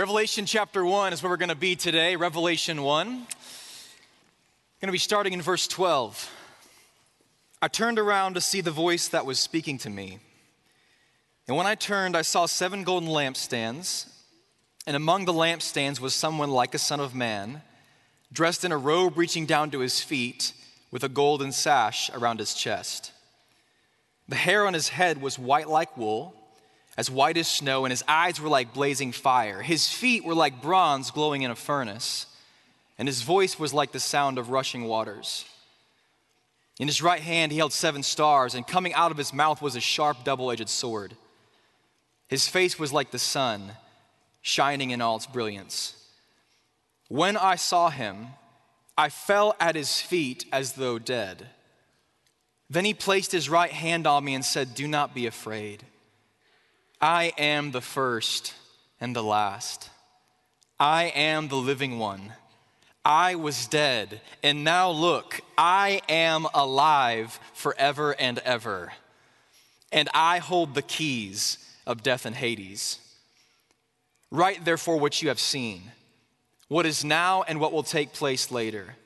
Revelation chapter 1 is where we're going to be today. Revelation 1. I'm going to be starting in verse 12. I turned around to see the voice that was speaking to me. And when I turned, I saw seven golden lampstands. And among the lampstands was someone like a son of man, dressed in a robe reaching down to his feet, with a golden sash around his chest. The hair on his head was white like wool as white as snow, and his eyes were like blazing fire. His feet were like bronze glowing in a furnace, and his voice was like the sound of rushing waters. In his right hand he held seven stars, and coming out of his mouth was a sharp double edged sword. His face was like the sun, shining in all its brilliance. When I saw him, I fell at his feet as though dead. Then he placed his right hand on me and said, Do not be afraid. I am the first and the last. I am the living one. I was dead, and now look, I am alive forever and ever. And I hold the keys of death and Hades. Write therefore what you have seen, what is now and what will take place later.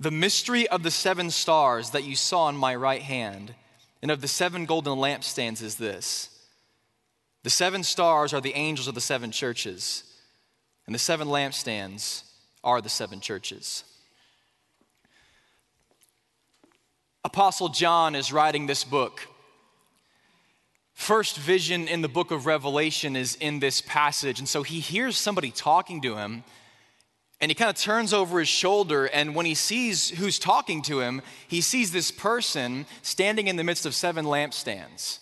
The mystery of the seven stars that you saw in my right hand and of the seven golden lampstands is this the seven stars are the angels of the seven churches, and the seven lampstands are the seven churches. Apostle John is writing this book. First vision in the book of Revelation is in this passage. And so he hears somebody talking to him, and he kind of turns over his shoulder. And when he sees who's talking to him, he sees this person standing in the midst of seven lampstands.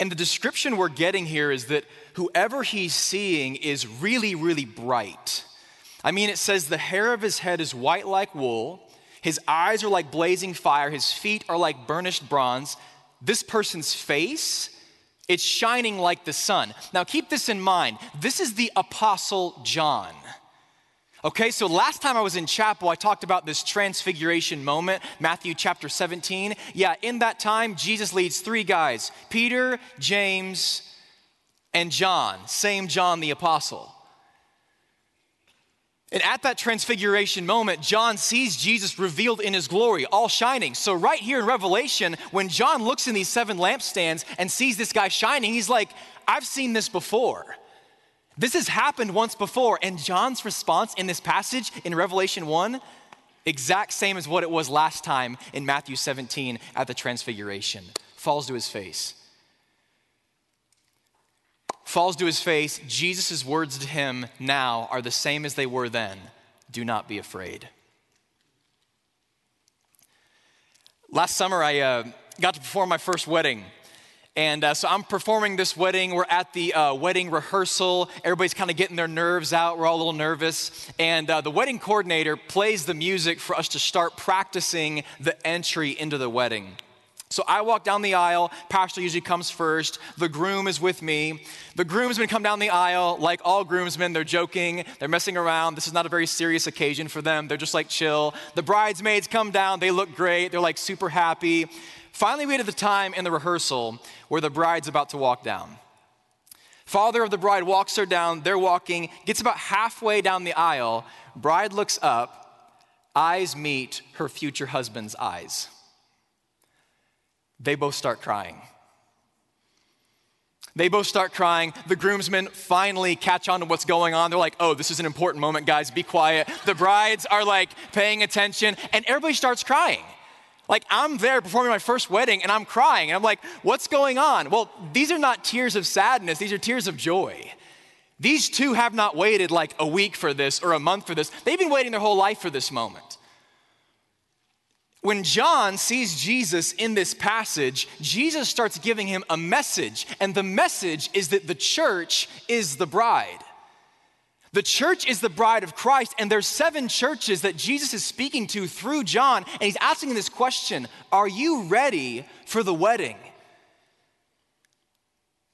And the description we're getting here is that whoever he's seeing is really, really bright. I mean, it says the hair of his head is white like wool, his eyes are like blazing fire, his feet are like burnished bronze. This person's face, it's shining like the sun. Now, keep this in mind. This is the Apostle John. Okay, so last time I was in chapel, I talked about this transfiguration moment, Matthew chapter 17. Yeah, in that time, Jesus leads three guys Peter, James, and John, same John the apostle. And at that transfiguration moment, John sees Jesus revealed in his glory, all shining. So, right here in Revelation, when John looks in these seven lampstands and sees this guy shining, he's like, I've seen this before. This has happened once before, and John's response in this passage in Revelation 1, exact same as what it was last time in Matthew 17 at the Transfiguration, falls to his face. Falls to his face. Jesus' words to him now are the same as they were then do not be afraid. Last summer, I uh, got to perform my first wedding. And uh, so I'm performing this wedding. We're at the uh, wedding rehearsal. Everybody's kind of getting their nerves out. We're all a little nervous. And uh, the wedding coordinator plays the music for us to start practicing the entry into the wedding. So I walk down the aisle. Pastor usually comes first. The groom is with me. The groomsmen come down the aisle. Like all groomsmen, they're joking, they're messing around. This is not a very serious occasion for them. They're just like chill. The bridesmaids come down. They look great. They're like super happy. Finally, we get to the time in the rehearsal where the bride's about to walk down. Father of the bride walks her down. They're walking, gets about halfway down the aisle. Bride looks up, eyes meet her future husband's eyes. They both start crying. They both start crying. The groomsmen finally catch on to what's going on. They're like, oh, this is an important moment, guys, be quiet. The brides are like paying attention, and everybody starts crying. Like, I'm there performing my first wedding and I'm crying. And I'm like, what's going on? Well, these are not tears of sadness, these are tears of joy. These two have not waited like a week for this or a month for this. They've been waiting their whole life for this moment. When John sees Jesus in this passage, Jesus starts giving him a message, and the message is that the church is the bride. The church is the bride of Christ, and there's seven churches that Jesus is speaking to through John, and he's asking this question Are you ready for the wedding?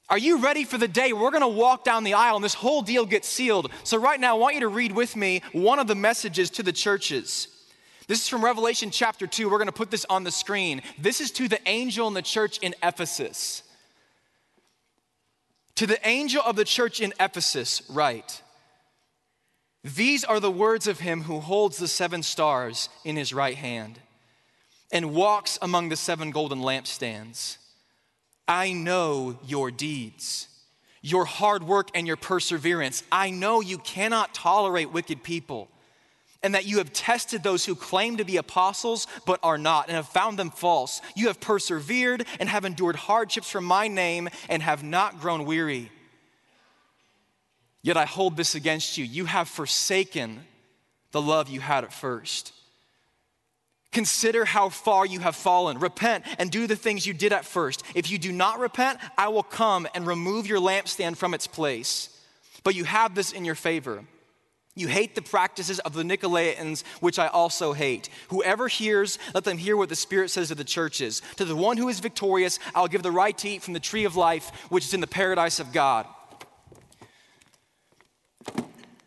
Are you ready for the day we're gonna walk down the aisle and this whole deal gets sealed? So, right now, I want you to read with me one of the messages to the churches. This is from Revelation chapter 2. We're gonna put this on the screen. This is to the angel in the church in Ephesus. To the angel of the church in Ephesus, write These are the words of him who holds the seven stars in his right hand and walks among the seven golden lampstands. I know your deeds, your hard work, and your perseverance. I know you cannot tolerate wicked people, and that you have tested those who claim to be apostles but are not, and have found them false. You have persevered and have endured hardships for my name and have not grown weary. Yet I hold this against you. You have forsaken the love you had at first. Consider how far you have fallen. Repent and do the things you did at first. If you do not repent, I will come and remove your lampstand from its place. But you have this in your favor. You hate the practices of the Nicolaitans, which I also hate. Whoever hears, let them hear what the Spirit says to the churches. To the one who is victorious, I'll give the right to eat from the tree of life, which is in the paradise of God.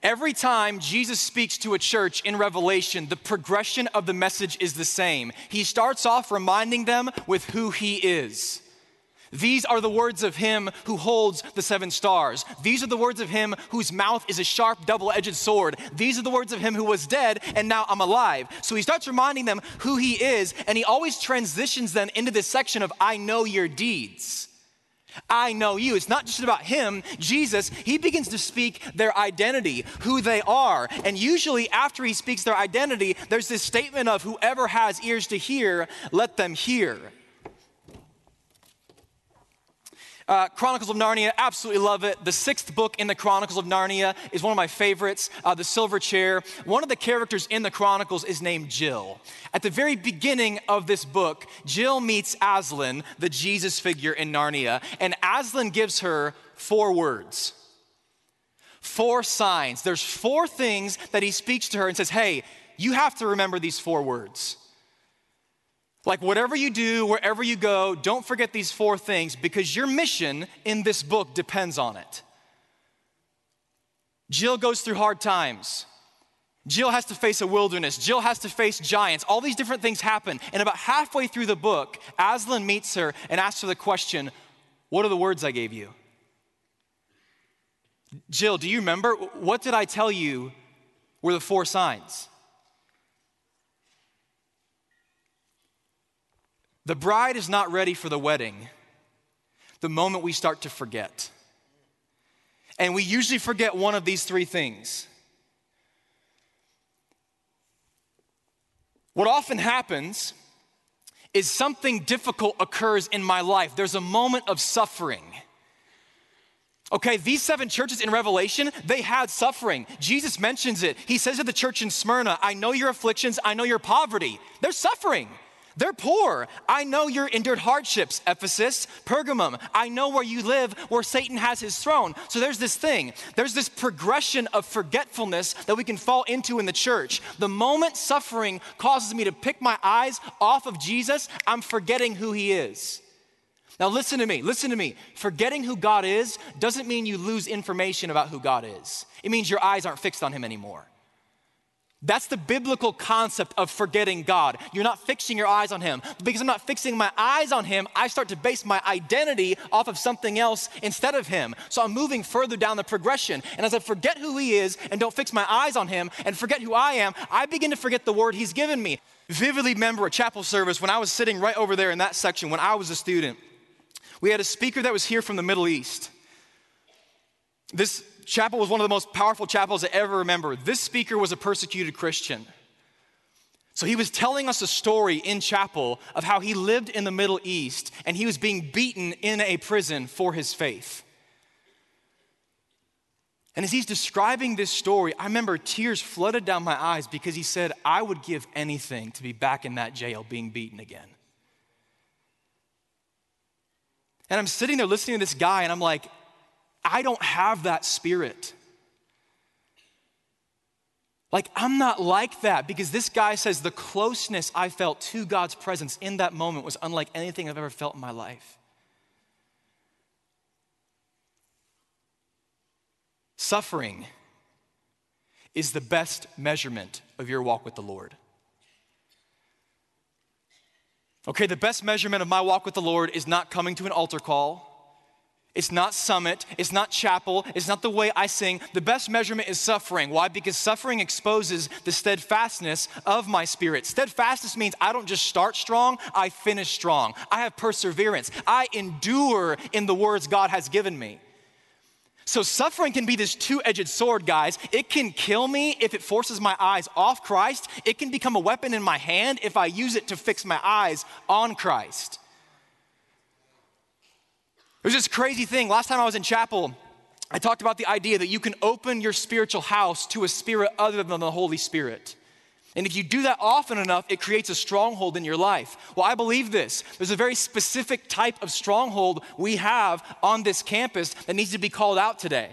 Every time Jesus speaks to a church in Revelation, the progression of the message is the same. He starts off reminding them with who he is. These are the words of him who holds the seven stars. These are the words of him whose mouth is a sharp, double edged sword. These are the words of him who was dead and now I'm alive. So he starts reminding them who he is, and he always transitions them into this section of, I know your deeds. I know you. It's not just about him, Jesus. He begins to speak their identity, who they are. And usually, after he speaks their identity, there's this statement of whoever has ears to hear, let them hear. Uh, Chronicles of Narnia, absolutely love it. The sixth book in the Chronicles of Narnia is one of my favorites, uh, The Silver Chair. One of the characters in the Chronicles is named Jill. At the very beginning of this book, Jill meets Aslan, the Jesus figure in Narnia, and Aslan gives her four words. Four signs. There's four things that he speaks to her and says, Hey, you have to remember these four words. Like, whatever you do, wherever you go, don't forget these four things because your mission in this book depends on it. Jill goes through hard times. Jill has to face a wilderness. Jill has to face giants. All these different things happen. And about halfway through the book, Aslan meets her and asks her the question What are the words I gave you? Jill, do you remember? What did I tell you were the four signs? The bride is not ready for the wedding the moment we start to forget. And we usually forget one of these three things. What often happens is something difficult occurs in my life. There's a moment of suffering. Okay, these seven churches in Revelation, they had suffering. Jesus mentions it. He says to the church in Smyrna, I know your afflictions, I know your poverty. They're suffering. They're poor. I know you're endured hardships, Ephesus, Pergamum. I know where you live, where Satan has his throne. So there's this thing. There's this progression of forgetfulness that we can fall into in the church. The moment suffering causes me to pick my eyes off of Jesus, I'm forgetting who he is. Now, listen to me, listen to me. Forgetting who God is doesn't mean you lose information about who God is, it means your eyes aren't fixed on him anymore. That's the biblical concept of forgetting God. You're not fixing your eyes on Him. Because I'm not fixing my eyes on Him, I start to base my identity off of something else instead of Him. So I'm moving further down the progression. And as I forget who He is and don't fix my eyes on Him and forget who I am, I begin to forget the word He's given me. Vividly remember a chapel service when I was sitting right over there in that section when I was a student. We had a speaker that was here from the Middle East. This chapel was one of the most powerful chapels I ever remember. This speaker was a persecuted Christian. So he was telling us a story in chapel of how he lived in the Middle East and he was being beaten in a prison for his faith. And as he's describing this story, I remember tears flooded down my eyes because he said, I would give anything to be back in that jail being beaten again. And I'm sitting there listening to this guy, and I'm like, I don't have that spirit. Like, I'm not like that because this guy says the closeness I felt to God's presence in that moment was unlike anything I've ever felt in my life. Suffering is the best measurement of your walk with the Lord. Okay, the best measurement of my walk with the Lord is not coming to an altar call It's not summit, it's not chapel, it's not the way I sing. The best measurement is suffering. Why? Because suffering exposes the steadfastness of my spirit. Steadfastness means I don't just start strong, I finish strong. I have perseverance. I endure in the words God has given me. So, suffering can be this two edged sword, guys. It can kill me if it forces my eyes off Christ. It can become a weapon in my hand if I use it to fix my eyes on Christ. There's this crazy thing. Last time I was in chapel, I talked about the idea that you can open your spiritual house to a spirit other than the Holy Spirit. And if you do that often enough, it creates a stronghold in your life. Well, I believe this. There's a very specific type of stronghold we have on this campus that needs to be called out today.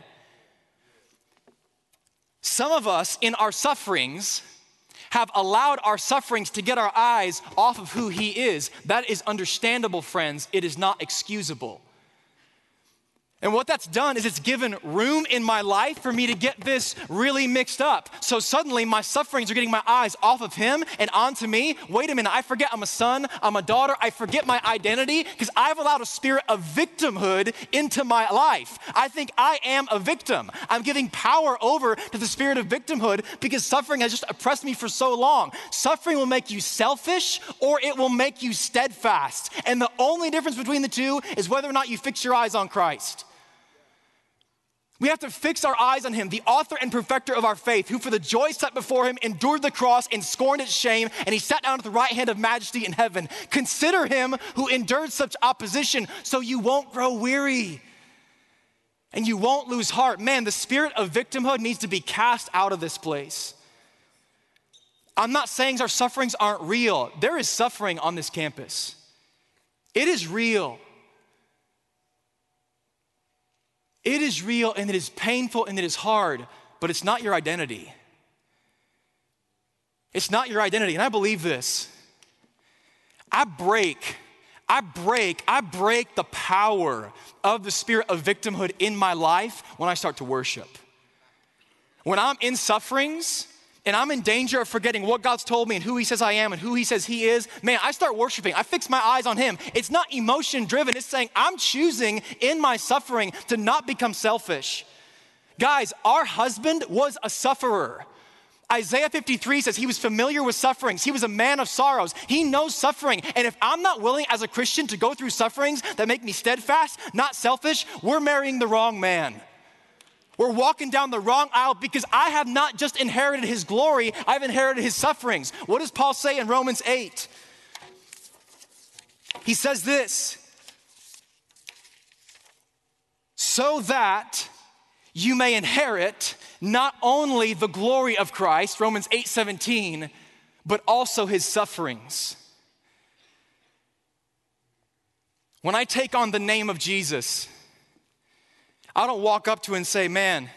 Some of us, in our sufferings, have allowed our sufferings to get our eyes off of who He is. That is understandable, friends. It is not excusable. And what that's done is it's given room in my life for me to get this really mixed up. So suddenly my sufferings are getting my eyes off of him and onto me. Wait a minute, I forget I'm a son, I'm a daughter, I forget my identity because I've allowed a spirit of victimhood into my life. I think I am a victim. I'm giving power over to the spirit of victimhood because suffering has just oppressed me for so long. Suffering will make you selfish or it will make you steadfast. And the only difference between the two is whether or not you fix your eyes on Christ. We have to fix our eyes on him, the author and perfecter of our faith, who for the joy set before him endured the cross and scorned its shame, and he sat down at the right hand of majesty in heaven. Consider him who endured such opposition so you won't grow weary and you won't lose heart. Man, the spirit of victimhood needs to be cast out of this place. I'm not saying our sufferings aren't real, there is suffering on this campus, it is real. It is real and it is painful and it is hard, but it's not your identity. It's not your identity. And I believe this. I break, I break, I break the power of the spirit of victimhood in my life when I start to worship. When I'm in sufferings, and I'm in danger of forgetting what God's told me and who He says I am and who He says He is, man, I start worshiping. I fix my eyes on Him. It's not emotion driven, it's saying I'm choosing in my suffering to not become selfish. Guys, our husband was a sufferer. Isaiah 53 says he was familiar with sufferings. He was a man of sorrows. He knows suffering. And if I'm not willing as a Christian to go through sufferings that make me steadfast, not selfish, we're marrying the wrong man. We're walking down the wrong aisle because I have not just inherited his glory, I've inherited his sufferings. What does Paul say in Romans 8? He says this so that you may inherit not only the glory of Christ, Romans 8 17, but also his sufferings. When I take on the name of Jesus, I don't walk up to and say, man,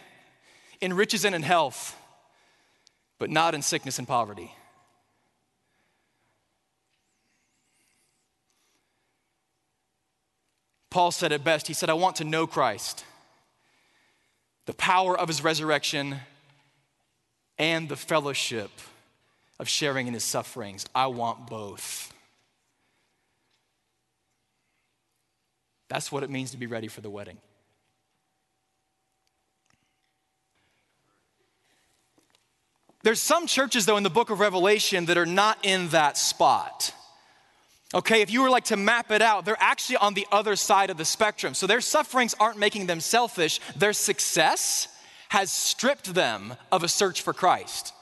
in riches and in health, but not in sickness and poverty. Paul said it best. He said, I want to know Christ, the power of his resurrection, and the fellowship of sharing in his sufferings. I want both. That's what it means to be ready for the wedding. There's some churches, though, in the book of Revelation that are not in that spot. Okay, if you were like to map it out, they're actually on the other side of the spectrum. So their sufferings aren't making them selfish, their success has stripped them of a search for Christ.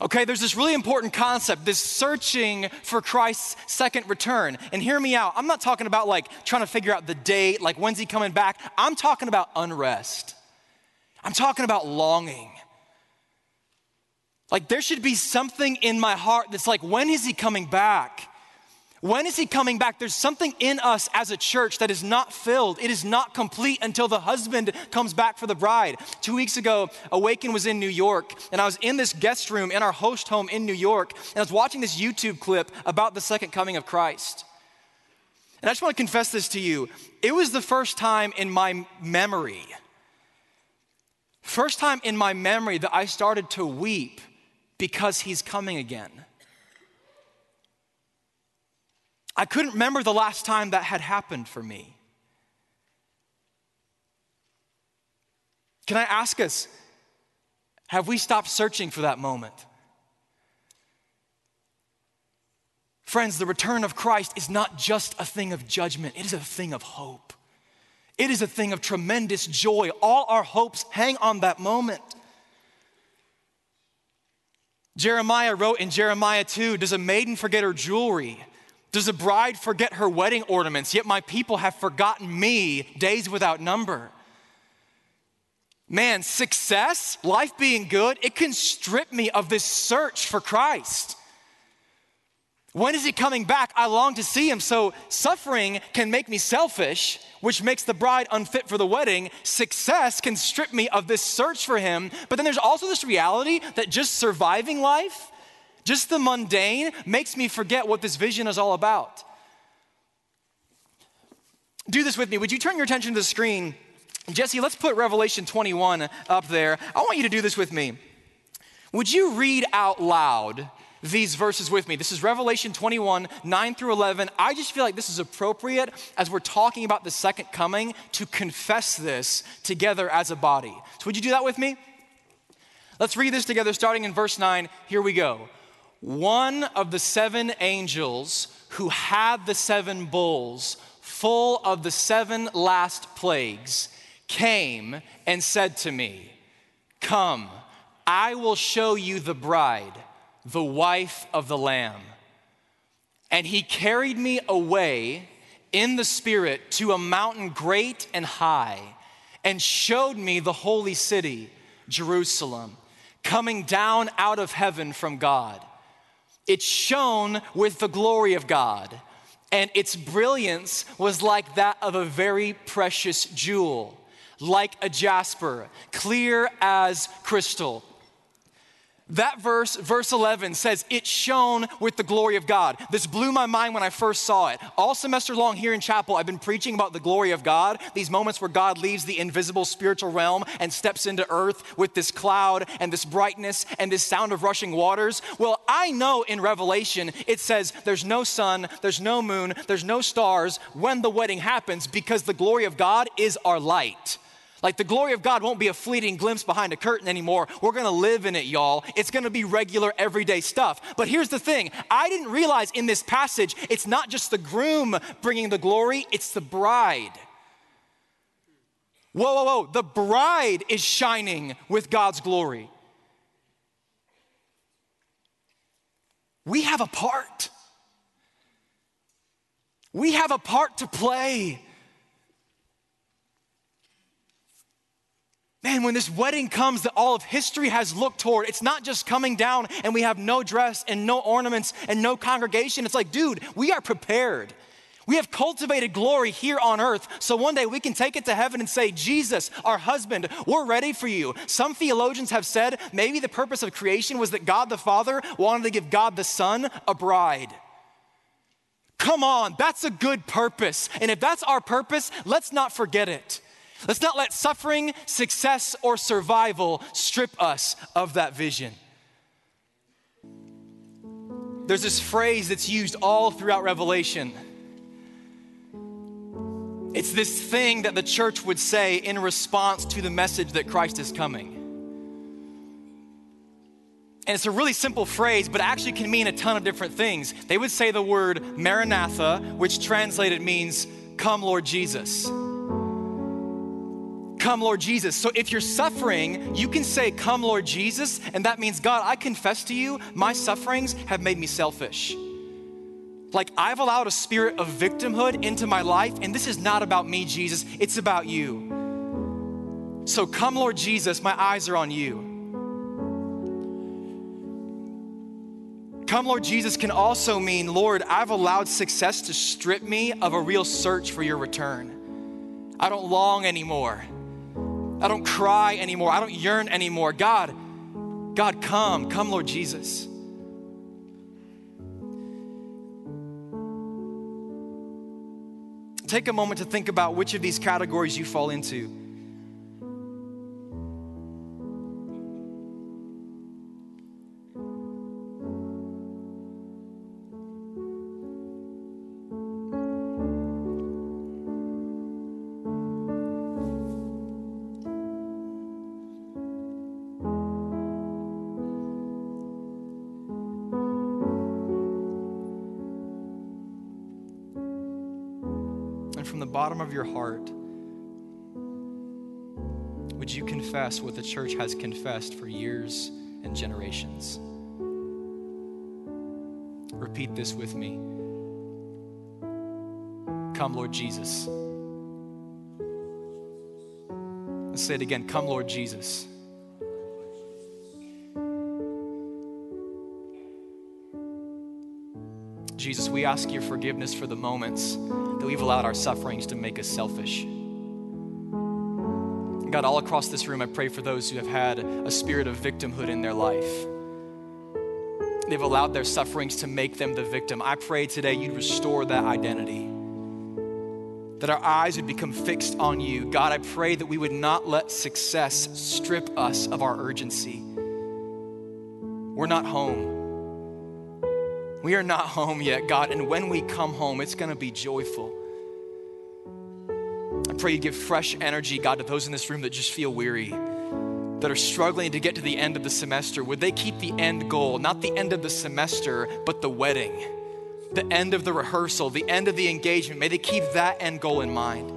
Okay, there's this really important concept, this searching for Christ's second return. And hear me out. I'm not talking about like trying to figure out the date, like when's he coming back. I'm talking about unrest. I'm talking about longing. Like, there should be something in my heart that's like, when is he coming back? When is he coming back? There's something in us as a church that is not filled. It is not complete until the husband comes back for the bride. Two weeks ago, Awaken was in New York, and I was in this guest room in our host home in New York, and I was watching this YouTube clip about the second coming of Christ. And I just want to confess this to you. It was the first time in my memory, first time in my memory that I started to weep because he's coming again. I couldn't remember the last time that had happened for me. Can I ask us, have we stopped searching for that moment? Friends, the return of Christ is not just a thing of judgment, it is a thing of hope. It is a thing of tremendous joy. All our hopes hang on that moment. Jeremiah wrote in Jeremiah 2 Does a maiden forget her jewelry? Does a bride forget her wedding ornaments? Yet my people have forgotten me days without number. Man, success, life being good, it can strip me of this search for Christ. When is he coming back? I long to see him. So suffering can make me selfish, which makes the bride unfit for the wedding. Success can strip me of this search for him. But then there's also this reality that just surviving life, just the mundane, makes me forget what this vision is all about. Do this with me. Would you turn your attention to the screen? Jesse, let's put Revelation 21 up there. I want you to do this with me. Would you read out loud these verses with me. This is Revelation 21, 9 through 11. I just feel like this is appropriate as we're talking about the second coming to confess this together as a body. So, would you do that with me? Let's read this together starting in verse 9. Here we go. One of the seven angels who had the seven bulls, full of the seven last plagues came and said to me, Come, I will show you the bride the wife of the Lamb. And he carried me away in the Spirit to a mountain great and high, and showed me the holy city, Jerusalem, coming down out of heaven from God. It shone with the glory of God, and its brilliance was like that of a very precious jewel, like a jasper, clear as crystal. That verse, verse 11, says, It shone with the glory of God. This blew my mind when I first saw it. All semester long here in chapel, I've been preaching about the glory of God, these moments where God leaves the invisible spiritual realm and steps into earth with this cloud and this brightness and this sound of rushing waters. Well, I know in Revelation it says there's no sun, there's no moon, there's no stars when the wedding happens because the glory of God is our light. Like the glory of God won't be a fleeting glimpse behind a curtain anymore. We're gonna live in it, y'all. It's gonna be regular, everyday stuff. But here's the thing I didn't realize in this passage, it's not just the groom bringing the glory, it's the bride. Whoa, whoa, whoa. The bride is shining with God's glory. We have a part. We have a part to play. Man, when this wedding comes that all of history has looked toward, it's not just coming down and we have no dress and no ornaments and no congregation. It's like, dude, we are prepared. We have cultivated glory here on earth, so one day we can take it to heaven and say, Jesus, our husband, we're ready for you. Some theologians have said maybe the purpose of creation was that God the Father wanted to give God the Son a bride. Come on, that's a good purpose. And if that's our purpose, let's not forget it. Let's not let suffering, success, or survival strip us of that vision. There's this phrase that's used all throughout Revelation. It's this thing that the church would say in response to the message that Christ is coming. And it's a really simple phrase, but actually can mean a ton of different things. They would say the word Maranatha, which translated means, Come, Lord Jesus. Come, Lord Jesus. So if you're suffering, you can say, Come, Lord Jesus. And that means, God, I confess to you, my sufferings have made me selfish. Like I've allowed a spirit of victimhood into my life, and this is not about me, Jesus, it's about you. So come, Lord Jesus, my eyes are on you. Come, Lord Jesus, can also mean, Lord, I've allowed success to strip me of a real search for your return. I don't long anymore. I don't cry anymore. I don't yearn anymore. God, God, come. Come, Lord Jesus. Take a moment to think about which of these categories you fall into. Bottom of your heart, would you confess what the church has confessed for years and generations? Repeat this with me. Come, Lord Jesus. Let's say it again. Come, Lord Jesus. Jesus, we ask your forgiveness for the moments that we've allowed our sufferings to make us selfish. God, all across this room, I pray for those who have had a spirit of victimhood in their life. They've allowed their sufferings to make them the victim. I pray today you'd restore that identity, that our eyes would become fixed on you. God, I pray that we would not let success strip us of our urgency. We're not home. We are not home yet, God, and when we come home, it's going to be joyful. I pray you give fresh energy, God, to those in this room that just feel weary, that are struggling to get to the end of the semester. Would they keep the end goal, not the end of the semester, but the wedding, the end of the rehearsal, the end of the engagement? May they keep that end goal in mind.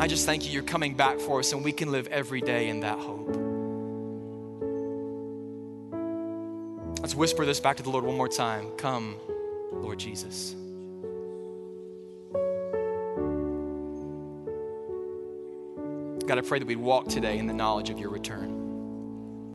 I just thank you, you're coming back for us, and we can live every day in that hope. Whisper this back to the Lord one more time. Come, Lord Jesus. God, I pray that we walk today in the knowledge of your return.